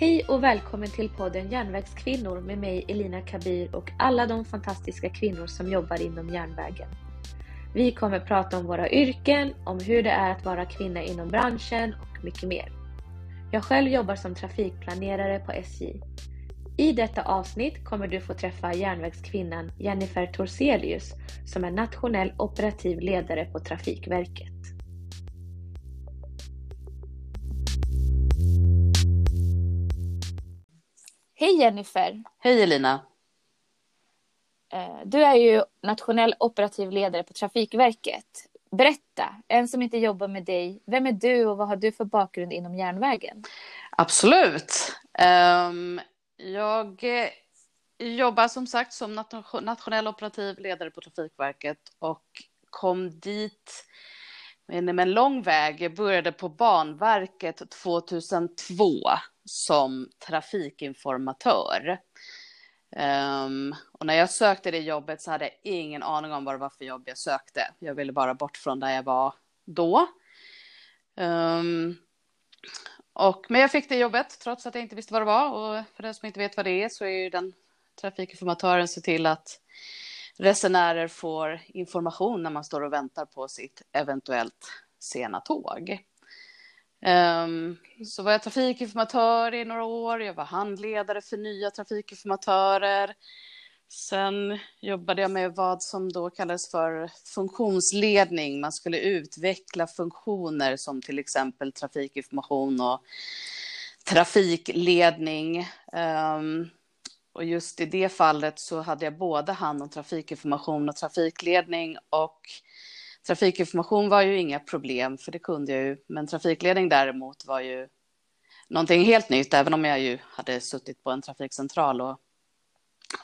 Hej och välkommen till podden Järnvägskvinnor med mig Elina Kabir och alla de fantastiska kvinnor som jobbar inom järnvägen. Vi kommer prata om våra yrken, om hur det är att vara kvinna inom branschen och mycket mer. Jag själv jobbar som trafikplanerare på SJ. I detta avsnitt kommer du få träffa järnvägskvinnan Jennifer Torselius som är nationell operativ ledare på Trafikverket. Hej Jennifer! Hej Elina! Eh, du är ju nationell operativ ledare på Trafikverket. Berätta, en som inte jobbar med dig, vem är du och vad har du för bakgrund inom järnvägen? Absolut. Ehm, jag eh, jobbar som sagt som nationell operativ ledare på Trafikverket och kom dit med en lång väg. Jag började på Banverket 2002 som trafikinformatör. Um, och när jag sökte det jobbet så hade jag ingen aning om vad det var för jobb jag sökte. Jag ville bara bort från där jag var då. Um, och, men jag fick det jobbet trots att jag inte visste vad det var. Och för den som inte vet vad det är så är ju den trafikinformatören se till att resenärer får information när man står och väntar på sitt eventuellt sena tåg. Um, så var jag trafikinformatör i några år, jag var handledare för nya trafikinformatörer. Sen jobbade jag med vad som då kallades för funktionsledning. Man skulle utveckla funktioner som till exempel trafikinformation och trafikledning. Um, och just i det fallet så hade jag både hand om trafikinformation och trafikledning och Trafikinformation var ju inga problem, för det kunde jag ju. Men trafikledning däremot var ju någonting helt nytt, även om jag ju hade suttit på en trafikcentral och,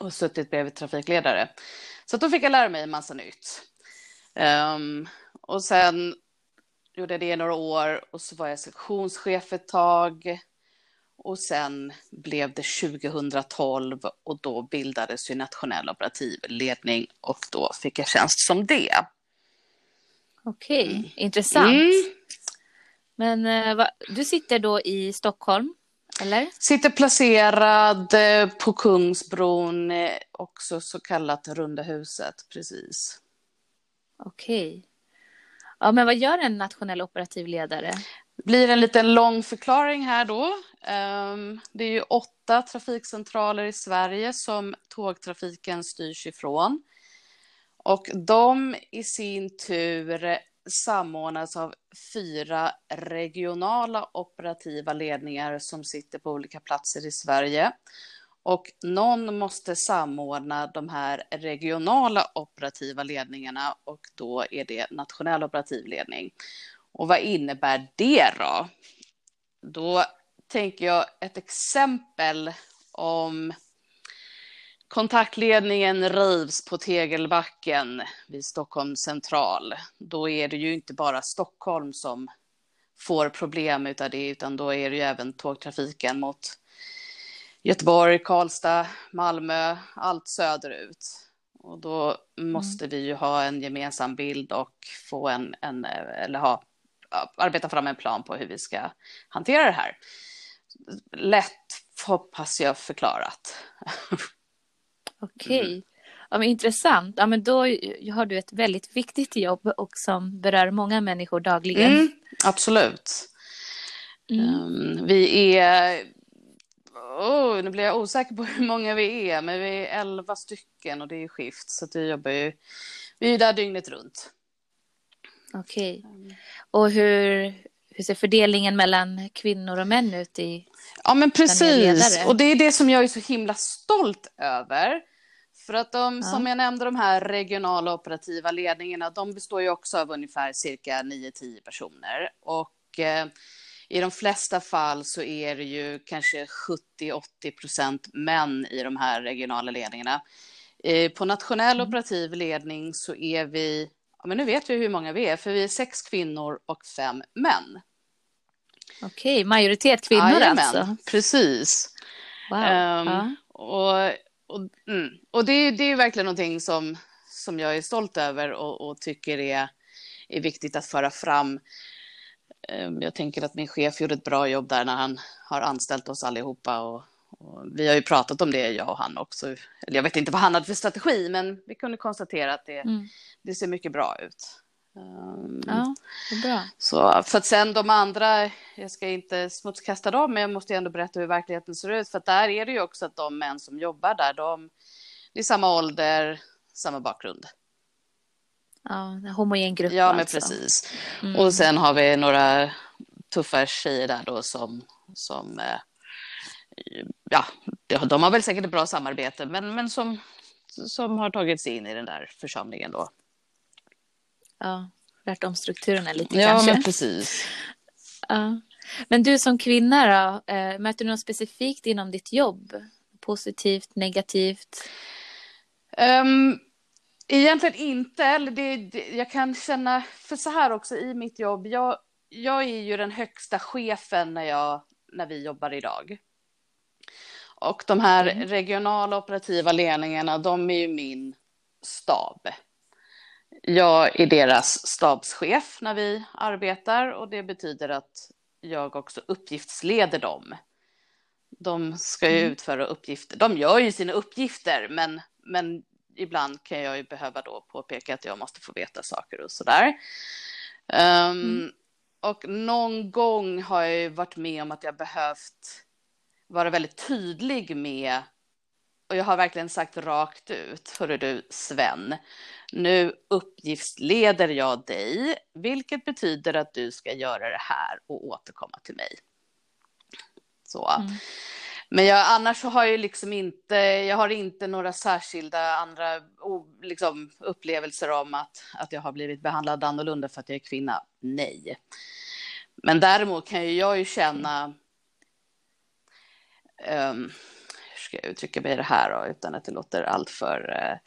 och suttit bredvid trafikledare. Så då fick jag lära mig en massa nytt. Um, och sen gjorde jag det i några år och så var jag sektionschef ett tag. Och sen blev det 2012 och då bildades ju nationell operativ ledning och då fick jag tjänst som det. Okej, mm. intressant. Mm. Men eh, va, du sitter då i Stockholm, eller? Sitter placerad eh, på Kungsbron, eh, också så kallat Runda huset, precis. Okej. Ja, men vad gör en nationell operativ ledare? Det blir en liten lång förklaring här då. Ehm, det är ju åtta trafikcentraler i Sverige som tågtrafiken styrs ifrån. Och de i sin tur samordnas av fyra regionala operativa ledningar som sitter på olika platser i Sverige. Och någon måste samordna de här regionala operativa ledningarna och då är det nationell operativ ledning. Och vad innebär det då? Då tänker jag ett exempel om Kontaktledningen rivs på Tegelbacken vid Stockholm central. Då är det ju inte bara Stockholm som får problem utav det, utan då är det ju även tågtrafiken mot Göteborg, Karlstad, Malmö, allt söderut. Och då måste mm. vi ju ha en gemensam bild och få en, en eller ha, arbeta fram en plan på hur vi ska hantera det här. Lätt hoppas jag förklarat. Okej. Okay. Mm. Ja, men intressant. Ja, men då har du ett väldigt viktigt jobb och som berör många människor dagligen. Mm, absolut. Mm. Um, vi är... Oh, nu blir jag osäker på hur många vi är, men vi är elva stycken och det är skift, så vi jobbar ju... Vi är där dygnet runt. Okej. Okay. Mm. Och hur, hur ser fördelningen mellan kvinnor och män ut i Ja, men precis. Och det är det som jag är så himla stolt över. För att de, ja. som jag nämnde, de här regionala operativa ledningarna, de består ju också av ungefär cirka 9-10 personer. Och eh, i de flesta fall så är det ju kanske 70-80 procent män i de här regionala ledningarna. Eh, på nationell mm. operativ ledning så är vi, ja, men nu vet vi hur många vi är, för vi är sex kvinnor och fem män. Okej, majoritet kvinnor Jajamän, alltså? precis. Wow. Um, ja. och och, mm, och det, det är verkligen någonting som, som jag är stolt över och, och tycker är, är viktigt att föra fram. Ehm, jag tänker att min chef gjorde ett bra jobb där när han har anställt oss allihopa. Och vi har ju pratat om det, jag och han också. Eller jag vet inte vad han hade för strategi, men vi kunde konstatera att det, mm. det ser mycket bra ut. Um, ja, bra. Så, för att sen de andra, jag ska inte smutskasta dem, men jag måste ändå berätta hur verkligheten ser ut. För att där är det ju också att de män som jobbar där, de, är samma ålder, samma bakgrund. Ja, en homogen grupp. Ja, men alltså. precis. Mm. Och sen har vi några tuffa tjejer där då som, som eh, ja, de har väl säkert ett bra samarbete, men, men som, som har tagit sig in i den där församlingen då. Ja, lärt om strukturerna lite ja, kanske. Ja, men precis. Ja. Men du som kvinna då, eh, möter du något specifikt inom ditt jobb? Positivt, negativt? Um, egentligen inte. Eller det, det, jag kan känna, för så här också i mitt jobb, jag, jag är ju den högsta chefen när, jag, när vi jobbar idag. Och de här mm. regionala operativa ledningarna, de är ju min stab. Jag är deras stabschef när vi arbetar och det betyder att jag också uppgiftsleder dem. De ska ju mm. utföra uppgifter. De gör ju sina uppgifter, men, men ibland kan jag ju behöva då påpeka att jag måste få veta saker och sådär. Um, mm. Och någon gång har jag ju varit med om att jag behövt vara väldigt tydlig med och jag har verkligen sagt rakt ut, hörru du Sven, nu uppgiftsleder jag dig, vilket betyder att du ska göra det här och återkomma till mig. Så. Mm. Men jag, annars så har jag liksom inte, jag har inte några särskilda andra liksom, upplevelser om att, att jag har blivit behandlad annorlunda för att jag är kvinna. Nej. Men däremot kan ju jag ju känna, um, hur ska jag uttrycka mig det här då, utan att det låter alltför uh,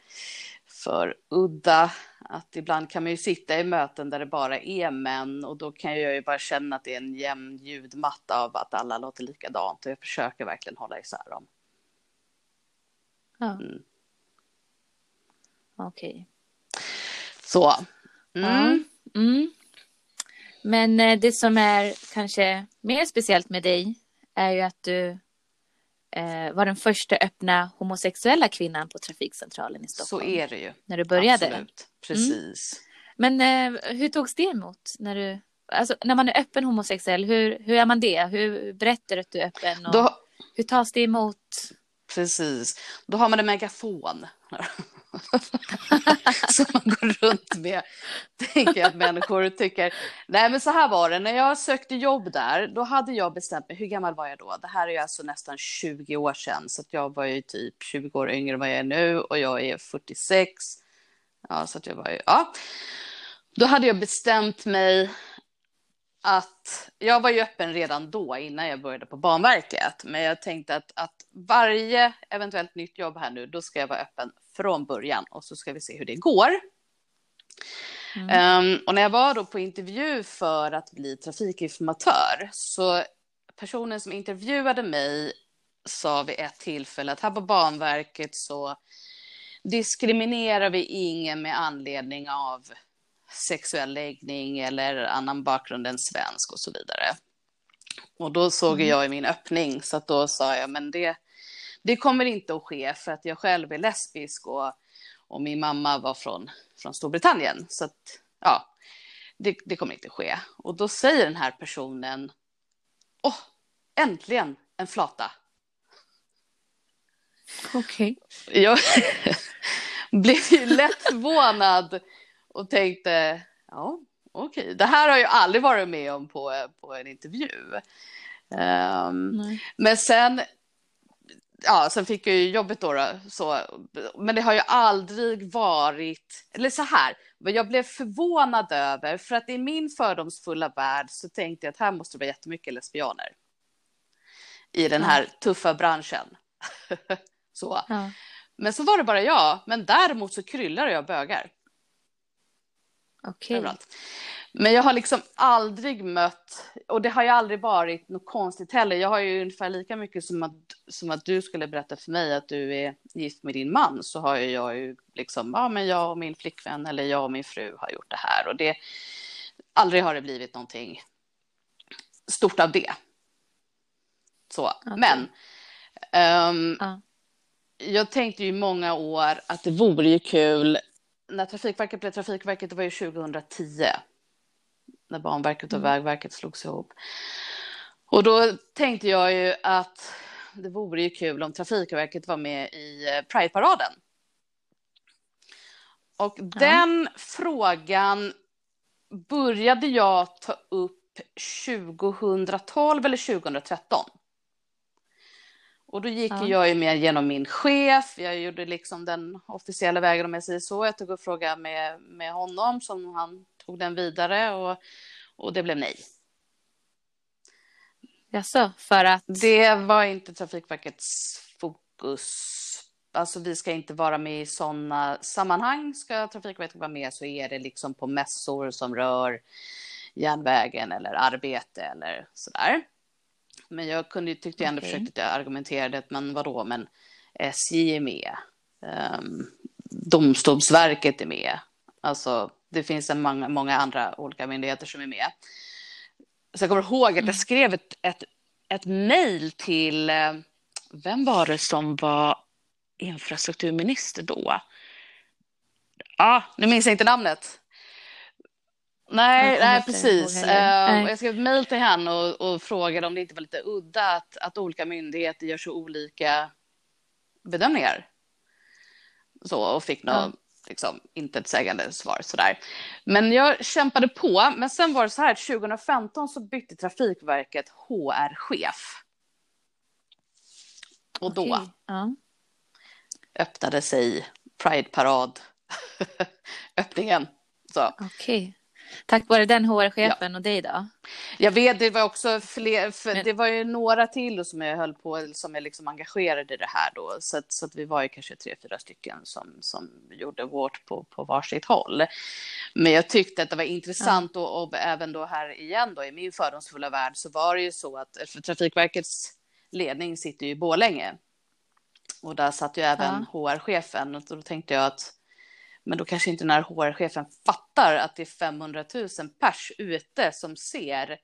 för udda. Att ibland kan man ju sitta i möten där det bara är män och då kan jag ju bara känna att det är en jämn ljudmatta av att alla låter likadant och jag försöker verkligen hålla isär dem. Ja. Mm. Okej. Okay. Så. Mm. Ja. Mm. Men eh, det som är kanske mer speciellt med dig är ju att du eh, var den första öppna homosexuella kvinnan på trafikcentralen i Stockholm. Så är det ju. När du började. Absolut, precis. Mm. Men eh, hur togs det emot? När, du, alltså, när man är öppen homosexuell, hur, hur är man det? Hur berättar du att du är öppen? Och Då... Hur tas det emot? Precis. Då har man en megafon. som man går runt med. Tänker jag att människor tycker. Nej men så här var det, när jag sökte jobb där, då hade jag bestämt mig, hur gammal var jag då? Det här är ju alltså nästan 20 år sedan, så att jag var ju typ 20 år yngre än vad jag är nu och jag är 46. Ja, så att jag var ju, ja. Då hade jag bestämt mig att jag var ju öppen redan då innan jag började på Banverket. Men jag tänkte att, att varje eventuellt nytt jobb här nu, då ska jag vara öppen från början och så ska vi se hur det går. Mm. Um, och när jag var då på intervju för att bli trafikinformatör så personen som intervjuade mig sa vid ett tillfälle att här på Banverket så diskriminerar vi ingen med anledning av sexuell läggning eller annan bakgrund än svensk och så vidare. Och då såg mm. jag i min öppning så att då sa jag men det, det kommer inte att ske för att jag själv är lesbisk och, och min mamma var från, från Storbritannien. Så att, ja, det, det kommer inte att ske. Och då säger den här personen, åh, oh, äntligen en flata. Okej. Okay. Jag blev ju lätt förvånad och tänkte, ja, okej, okay. det här har jag aldrig varit med om på, på en intervju. Um, men sen ja, sen fick jag ju jobbet då, då, så, men det har ju aldrig varit, eller så här, vad jag blev förvånad över, för att i min fördomsfulla värld så tänkte jag att här måste det vara jättemycket lesbianer i den här ja. tuffa branschen. så. Ja. Men så var det bara jag, men däremot så kryllar jag bögar. Okej. Okay. Men jag har liksom aldrig mött, och det har ju aldrig varit något konstigt heller. Jag har ju ungefär lika mycket som att, som att du skulle berätta för mig att du är gift med din man, så har ju jag ju liksom, ja men jag och min flickvän eller jag och min fru har gjort det här och det, aldrig har det blivit någonting stort av det. Så, Okej. men ehm, Ja. jag tänkte ju i många år att det vore ju kul när Trafikverket blev Trafikverket, det var ju 2010 när Banverket och Mm. Vägverket slogs ihop. Och då tänkte jag ju att det vore ju kul om Trafikverket var med i eh, Pride-paraden. Och den frågan började jag ta upp 2012 eller 2013. Och då gick Ja. jag ju med genom min chef, jag gjorde liksom den officiella vägen om jag säger så. Jag tog upp frågan med, med honom som han tog den vidare och, och det blev nej. Jaså, för att... Det var inte Trafikverkets fokus. Alltså vi ska inte vara med i sådana sammanhang. Ska Trafikverket vara med så är det liksom på mässor som rör järnvägen eller arbete eller sådär. Men jag kunde, tyckte jag ändå Okej. försökte argumenterade att men vadå, men SJ är med. Um, Domstolsverket är med. Alltså det finns en många, många andra olika myndigheter som är med. Så jag kommer ihåg att Mm. jag skrev ett, ett, ett mejl till, eh, vem var det som var infrastrukturminister då? Ja, nu minns jag inte namnet. Nej, nej precis. Eh, Nej. jag skrev ett mejl till henne och, och frågade om det inte var lite udda att, att olika myndigheter gör så olika bedömningar. Så, och fick något Ja. Liksom, intetsägande svar sådär. Men jag kämpade på. Men sen var det så här att 2015 så bytte Trafikverket HR-chef. Och då Okej, Ja. öppnade sig Pride-parad öppningen. Så. Tack vare den HR-chefen och dig då? Jag vet, det var också fler, för Men- det var ju några till som jag höll på, som är liksom engagerade i det här då. Så att, så att vi var ju kanske tre, fyra stycken som, som gjorde vårt på, på varsitt håll. Men jag tyckte att det var intressant och, och även då här igen då i min fördomsfulla värld så var det ju så att för Trafikverkets ledning sitter ju i Borlänge. Och där satt ju även HR-chefen och då tänkte jag att men då kanske inte när HR-chefen fattar att det är 500 000 pers ute som ser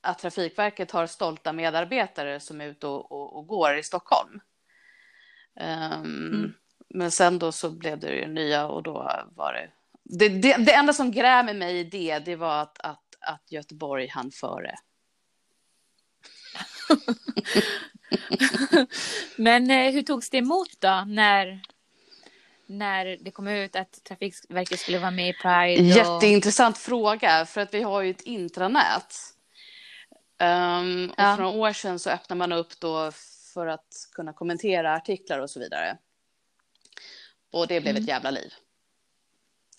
att Trafikverket har stolta medarbetare som är ute och, och, och går i Stockholm. Ehm, Mm. Men sen då så blev det ju nya och då var det... Det, det, det enda som grämer mig i det, det var att, att, att Göteborg hann före. Men eh, hur togs det emot då när, när det kom ut att Trafikverket skulle vara med i Pride? Och... Jätteintressant fråga, för att vi har ju ett intranät. Um, och Ja. för några år sedan så öppnade man upp då för att kunna kommentera artiklar och så vidare. Och det blev Mm. ett jävla liv.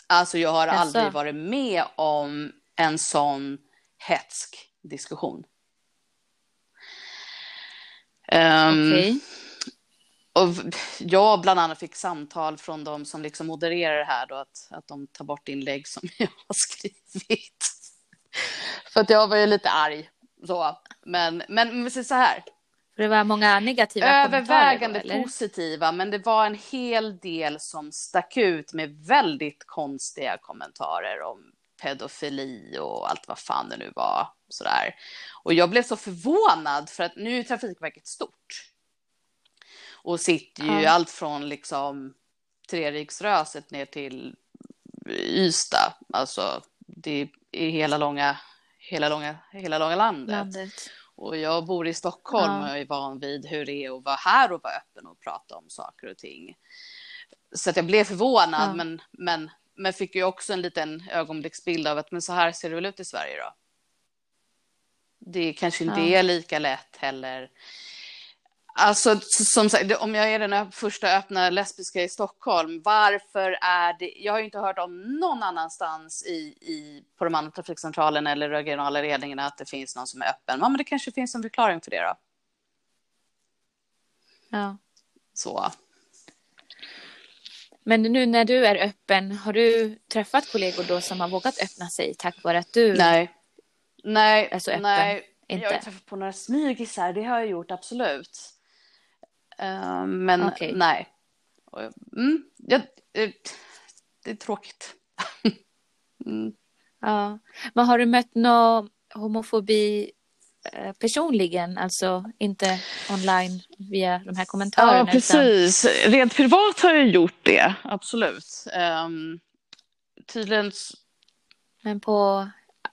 Alltså jag har Jaså? aldrig varit med om en sån hetsk diskussion. Um, Okej. Och jag bland annat fick samtal från de som liksom modererar det här då att, att de tar bort inlägg som jag har skrivit. För att jag var ju lite arg. Så. Men, men, men så här, För det var många negativa kommentarer övervägande då, eller? positiva, men det var en hel del som stack ut med väldigt konstiga kommentarer om pedofili och allt vad fan det nu var. Sådär. Och jag blev så förvånad för att nu är Trafikverket stort. Och sitter ju Ja. allt från liksom Treriksröset ner till Ystad. Alltså det är hela långa, hela långa, hela långa landet. landet. Och jag bor i Stockholm Ja. och jag är van vid hur det är att vara här och vara öppen och prata om saker och ting. Så att jag blev förvånad, Ja. men, men, men fick ju också en liten ögonblicksbild av att men så här ser det väl ut i Sverige då. Det kanske inte Ja. är lika lätt heller. Alltså som sagt, om jag är den första öppna lesbiska i Stockholm, varför är det, jag har ju inte hört om någon annanstans i, i, på de andra trafikcentralerna eller regionala ledningarna att det finns någon som är öppen. Ja, men det kanske finns en förklaring för det då. Ja. Så. Men nu när du är öppen, har du träffat kollegor då som har vågat öppna sig tack vare att du Nej. Nej, är så öppen? nej. Inte? Jag har träffat på några smygisar, det har jag gjort absolut. Eh, men Okej. nej. Mm, jag, eh, det är tråkigt. mm. Ja. Men har du mött någon homofobi eh, personligen, alltså inte online via de här kommentarerna. Ja, precis. Utan... Rent privat har jag gjort det, absolut. Um, tydligen... Men på,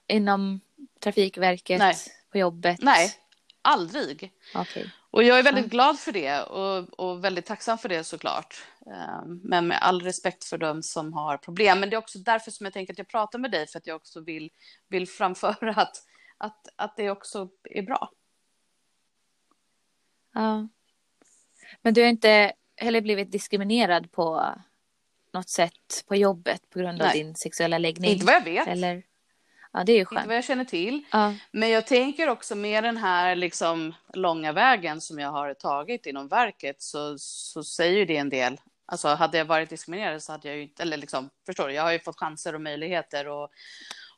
inom Trafikverket, Nej. på jobbet? Nej, aldrig. Okay. Och jag är väldigt glad för det och, och väldigt tacksam för det såklart. Um, men med all respekt för dem som har problem. Men det är också därför som jag tänker att jag pratar med dig, för att jag också vill, vill framföra att, att, att det också är bra. Ja. Men du har inte heller blivit diskriminerad på något sätt på jobbet på grund av Nej. din sexuella läggning? Inte vad jag vet. Eller? Ja, det är ju skönt. Inte vad jag känner till. Ja. Men jag tänker också med den här liksom långa vägen som jag har tagit inom verket så, så säger ju det en del. Alltså hade jag varit diskriminerad så hade jag ju inte, eller liksom, förstår du, jag har ju fått chanser och möjligheter och, och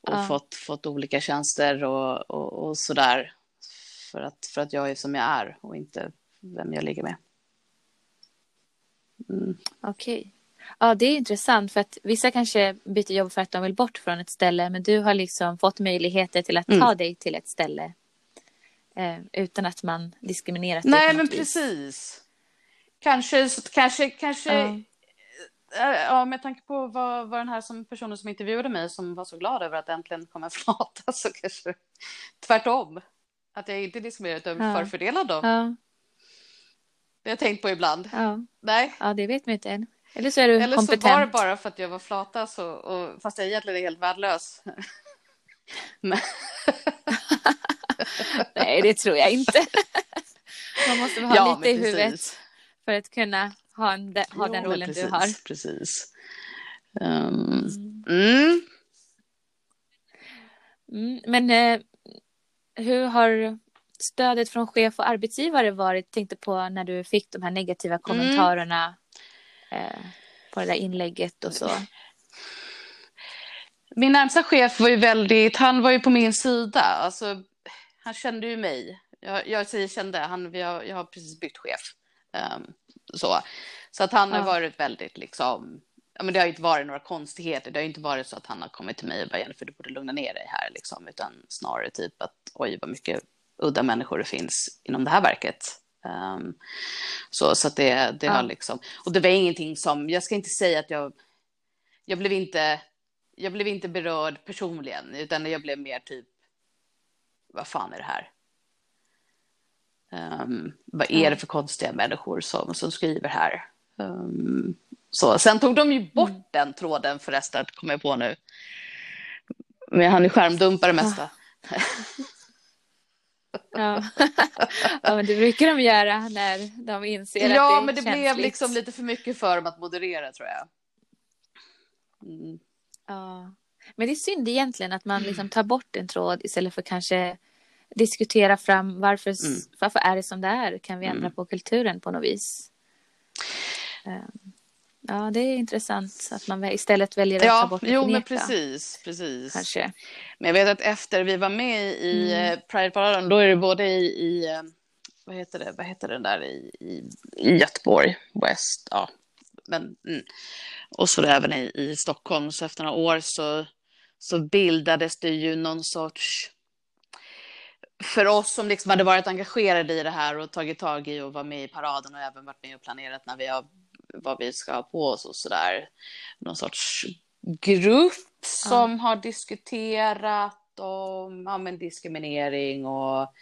Ja. fått, fått olika tjänster och, och, och sådär. För att, för att jag är som jag är och inte vem jag ligger med. Mm. Okej. Ja, det är intressant för att vissa kanske byter jobb för att de vill bort från ett ställe men du har liksom fått möjligheter till att ta Mm. dig till ett ställe eh, utan att man diskriminerat dig Nej, men vis. precis. Kanske, kanske, kanske, Ja. äh, ja, med tanke på vad, vad den här som personen som intervjuade mig som var så glad över att äntligen komma en flata så kanske tvärtom. Att jag inte diskriminerar utan Ja. förfördelad då. Ja, Det har jag tänkt på ibland. ja. Nej. ja, det vet man inte än. Eller så är du Eller så kompetent. var det bara för att jag var flata så, och, fast jag egentligen är helt värdelös. Men, Nej, det tror jag inte. man måste ha ja, lite i huvudet för att kunna ha, en, ha den rollen precis, du har. Precis. Um, mm. Mm, men eh, hur har stödet från chef och arbetsgivare varit? Tänkte på när du fick de här negativa Mm. Eh, på det där inlägget och så. Min närmsta chef var ju väldigt, han var ju på min sida. Alltså, han kände ju mig. Jag, jag säger kände, han, vi har, jag har precis bytt chef. Ehm, så. så att han har Ja. varit väldigt liksom, ja, men det har inte varit några konstigheter. Det har inte varit så att han har kommit till mig och bara, Jennifer du borde lugna ner dig här liksom. Utan snarare typ att oj vad mycket udda människor det finns inom det här verket. Ehm, så, så att det, det Ja. har liksom, och det var ingenting som, jag ska inte säga att jag, jag blev inte, jag blev inte berörd personligen, utan jag blev mer typ, vad fan är det här? Ehm, vad är det för konstiga människor som, som skriver här? Ehm, så, sen tog de ju bort Mm. den tråden förresten, kommer jag på nu. Men han är skärmdumpar det mesta. Ja. ja, men det brukar de göra när de inser att Ja, det är men det blev känsligt. liksom lite för mycket för dem att moderera tror jag. Mm. Ja. Men det är synd egentligen att man liksom tar bort en tråd istället för kanske diskutera fram varför, Mm. varför är det som det är? Kan vi ändra Mm. på kulturen på något vis? Ehm, Ja, det är intressant att man istället väljer att ta Ja, bort och jo men precis, precis. Kanske. Men jag vet att efter vi var med i Mm. mm. Pride-paraden, då är det både i, i eh, vad heter det, vad heter den där i, i, i Göteborg, West, ja. Men, mm. Och så även i, i Stockholm, så efter några år så, så bildades det ju någon sorts för oss som liksom hade varit engagerade i det här och tagit tag i och var med i paraden och även varit med och planerat när vi har, vad vi ska ha på oss och sådär. Någon sorts grupp som har diskuterat om ja, men diskriminering och,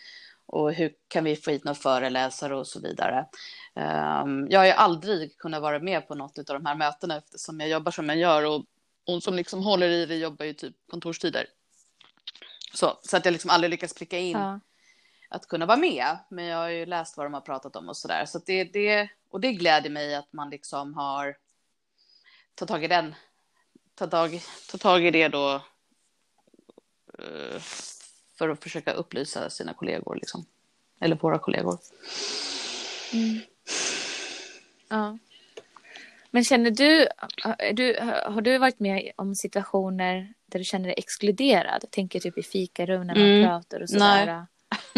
och hur kan vi få hit några föreläsare och så vidare. Um, jag har ju aldrig kunnat vara med på något av de här mötena eftersom jag jobbar som jag gör och hon som liksom håller i det jobbar ju typ kontorstider. Så, så att jag liksom aldrig lyckats pricka in Ja. Att kunna vara med. Men jag har ju läst vad de har pratat om och sådär. Så att det, det, och det gläder mig att man liksom har tagit tag i den. Tagit tag, tag i det då. eh, För att försöka upplysa sina kollegor liksom. Eller våra kollegor. Mm. Ja. Men känner du, har du, har du varit med om situationer där du känner dig exkluderad? Tänker typ i fikarum när man Mm. pratar och sådär.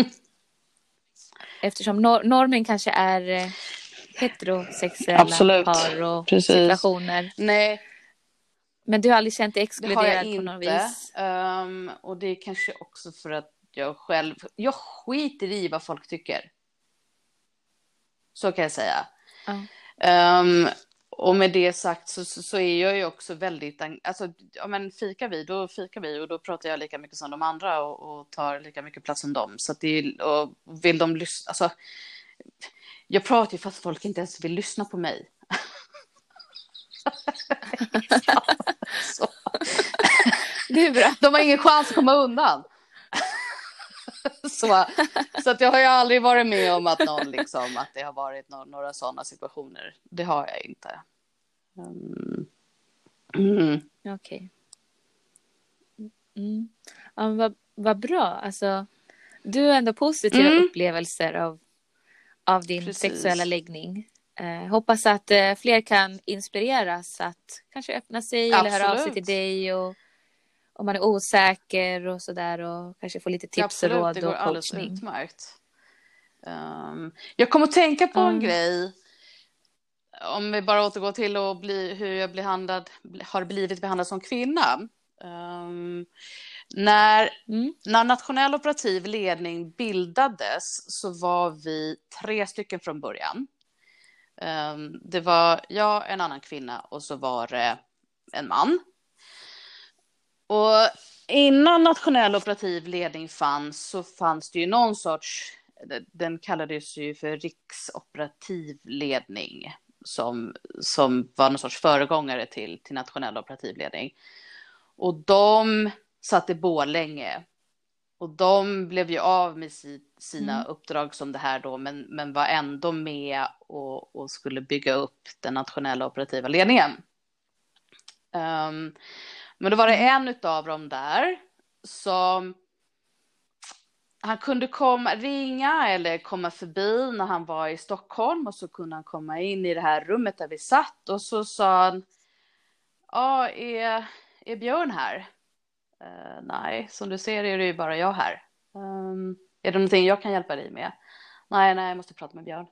Eftersom nor- normen kanske är eh, heterosexuella Absolut. par och Precis. situationer. Nej, Men du har aldrig känt dig det har jag exkluderad på något inte. vis? Ehm, och det är kanske också för att jag själv, jag skiter i vad folk tycker. Så kan jag säga. Ja. Um, och med det sagt så, så, så, är jag ju också väldigt, alltså, ja men fikar vi, då fikar vi och då pratar jag lika mycket som de andra och, och tar lika mycket plats som dem. Så att det är, och vill de lyssna, alltså, jag pratar ju fast folk inte ens vill lyssna på mig. Det är bra. De har ingen chans att komma undan. Så så att jag har ju aldrig varit med om att, någon, liksom, att det har varit no några sådana situationer. Det har jag inte. Um, mm. Okej. Okay. Mm. Ja, vad, vad bra. Alltså, du har ändå positiva mm. upplevelser av, av din Precis. sexuella läggning. Eh, hoppas att eh, fler kan inspireras att kanske öppna sig Absolut. eller höra av sig till dig och om man är osäker och sådär och kanske få lite tips Absolut, och råd det går och coachning. Utmärkt. Um, jag kommer att tänka på mm. en grej. Om vi bara återgår till att bli, hur jag behandlad, har blivit behandlad som kvinna. Um, när, mm. när nationell operativ ledning bildades så var vi tre stycken från början. Um, det var jag, en annan kvinna och så var det en man. Och innan nationell operativ ledning fanns så fanns det ju någon sorts, den kallades ju för riksoperativ ledning som, som var någon sorts föregångare till, till nationell operativ ledning. Och de satt i Borlänge och de blev ju av med sina mm. uppdrag som det här då, men, men var ändå med och, och skulle bygga upp den nationella operativa ledningen. Um, men då var det mm. en av dem där som han kunde komma, ringa eller komma förbi när han var i Stockholm och så kunde han komma in i det här rummet där vi satt och så sa han Ja, är, är Björn här? Uh, nej, som du ser är det ju bara jag här. Um, är det någonting jag kan hjälpa dig med? Nej, nej, jag måste prata med Björn.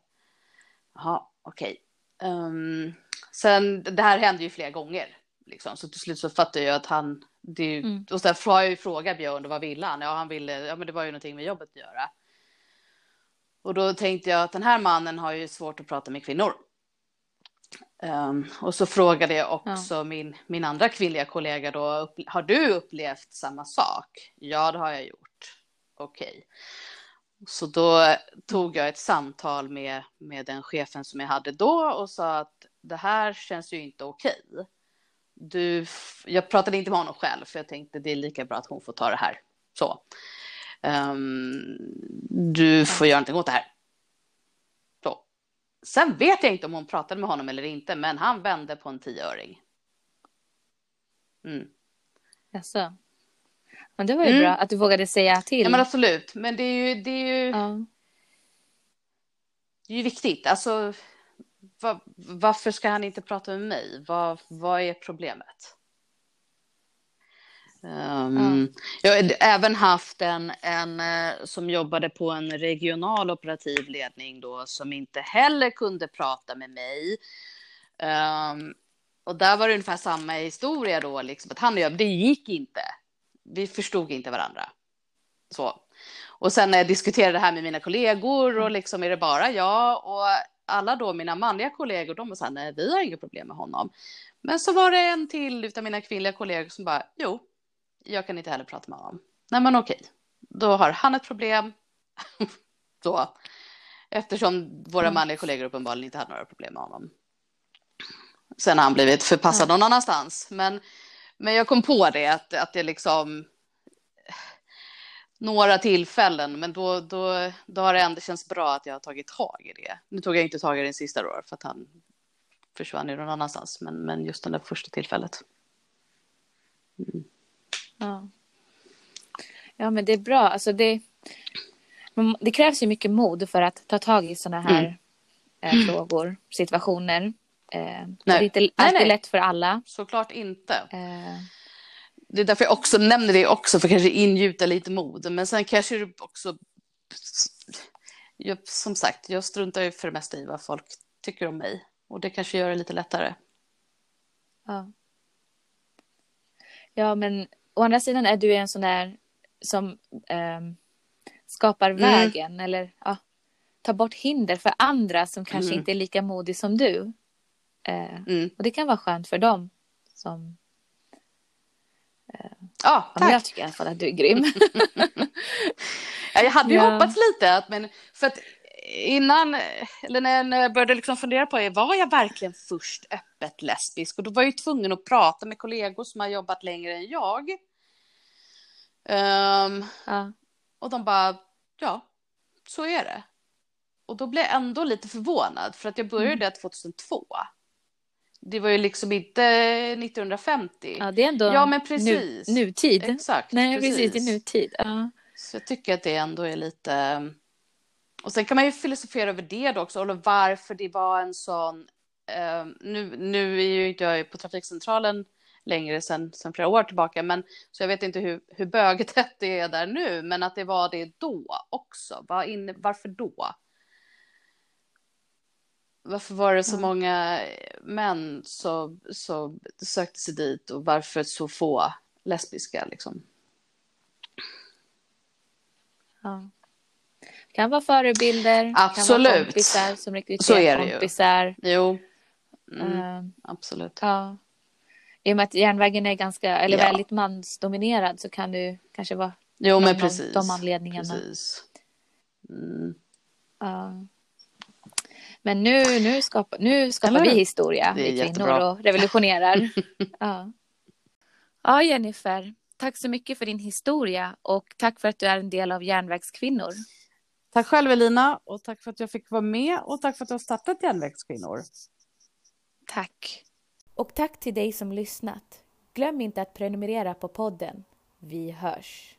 Jaha, okej. Okay. Um, ehm, sen, det här hände ju flera gånger. Liksom. Så till slut så fattade jag att han, det, mm. och sen får jag ju fråga Björn, vad ville han? Ja, han ville, ja men det var ju någonting med jobbet att göra. Och då tänkte jag att den här mannen har ju svårt att prata med kvinnor. Um, och så frågade jag också ja. min, min andra kvinnliga kollega då, har du upplevt samma sak? Ja, det har jag gjort. Okej. Okay. Så då tog jag ett samtal med, med den chefen som jag hade då och sa att det här känns ju inte okej. Okay du, jag pratade inte med honom själv för jag tänkte det är lika bra att hon får ta det här. Så. Um, du får göra någonting åt det här. Så. Sen vet jag inte om hon pratade med honom eller inte, men han vände på en tioöring. Mm. Jaså? Men det var ju mm. bra att du vågade säga till. Ja, men absolut. Men det är ju, det är ju, ja. det är ju viktigt. Alltså, var, varför ska han inte prata med mig? Vad, vad är problemet? Um, mm. Jag har även haft en, en eh, som jobbade på en regional operativ ledning då som inte heller kunde prata med mig. Um, och där var det ungefär samma historia då, liksom, att han och jag, det gick inte. Vi förstod inte varandra. Så. Och sen när jag diskuterade det här med mina kollegor och liksom är det bara jag och alla då mina manliga kollegor, de var så här, nej, vi har inga problem med honom. Men så var det en till av mina kvinnliga kollegor som bara, jo, jag kan inte heller prata med honom. Nej, men okej, då har han ett problem. så, eftersom våra mm. manliga kollegor uppenbarligen inte hade några problem med honom. Sen har han blivit förpassad mm. någon annanstans. Men, men jag kom på det, att, att det liksom några tillfällen, men då, då, då har det ändå känts bra att jag har tagit tag i det. Nu tog jag inte tag i den sista då, för att han försvann ju någon annanstans, men, men just det där första tillfället. Mm. Ja. ja, men det är bra. Alltså det, det krävs ju mycket mod för att ta tag i sådana här mm. eh, frågor, situationer. Eh. Det är inte alltid nej, nej. lätt för alla. Såklart inte. Eh, det är därför jag också nämner det också, för att kanske ingjuta lite mod. Men sen kanske det också... Jag, som sagt, jag struntar ju för det mesta i vad folk tycker om mig. Och det kanske gör det lite lättare. Ja. Ja, men å andra sidan är du en sån där som... Um, skapar Mm. vägen eller ja, tar bort hinder för andra som kanske Mm. inte är lika modig som du. Eh, Mm. och det kan vara skönt för dem. Som, Ja, tack. jag tycker i alla fall att du är grym. Ja, jag hade ju Ja. hoppats lite, att, men för att innan, eller när, jag började liksom fundera på det, var jag verkligen först öppet lesbisk? Och då var jag ju tvungen att prata med kollegor som har jobbat längre än jag. Ehm, ja. och de bara, ja, så är det. Och då blev jag ändå lite förvånad, för att jag började Mm. 2002. Det var ju liksom inte 1950. ja, det är ändå Ja, men nu, precis. nutid. Exakt, Nej, precis. det är nutid. Ja. Så jag tycker att det ändå är lite... Och sen kan man ju filosofera över det då också, eller varför det var en sån... eh, nu, nu är ju inte jag på trafikcentralen längre sen, sen flera år tillbaka, men så jag vet inte hur, hur bögtätt det är där nu, men att det var det då också. Var inne, varför då? Varför var det så många män som så sökte sig dit och varför så få lesbiska liksom? Ja. Det kan vara förebilder, det kan vara Absolut. kompisar som Så är rekryterar det ju. kompisar. Jo, mm, Eh, absolut. ja. I och med att järnvägen är ganska, eller Ja. väldigt mansdominerad så kan det kanske vara Jo, men av precis. de anledningarna. Precis. Mm. Ja. Men nu, nu skapar, nu skapar Eller vi historia, vi kvinnor, jättebra. och revolutionerar. ja. ja, Jennifer. Tack så mycket för din historia och tack för att du är en del av Järnvägskvinnor. Tack själv Elina och tack för att jag fick vara med och tack för att du har startat Järnvägskvinnor. Tack. Och tack till dig som lyssnat. Glöm inte att prenumerera på podden. Vi hörs.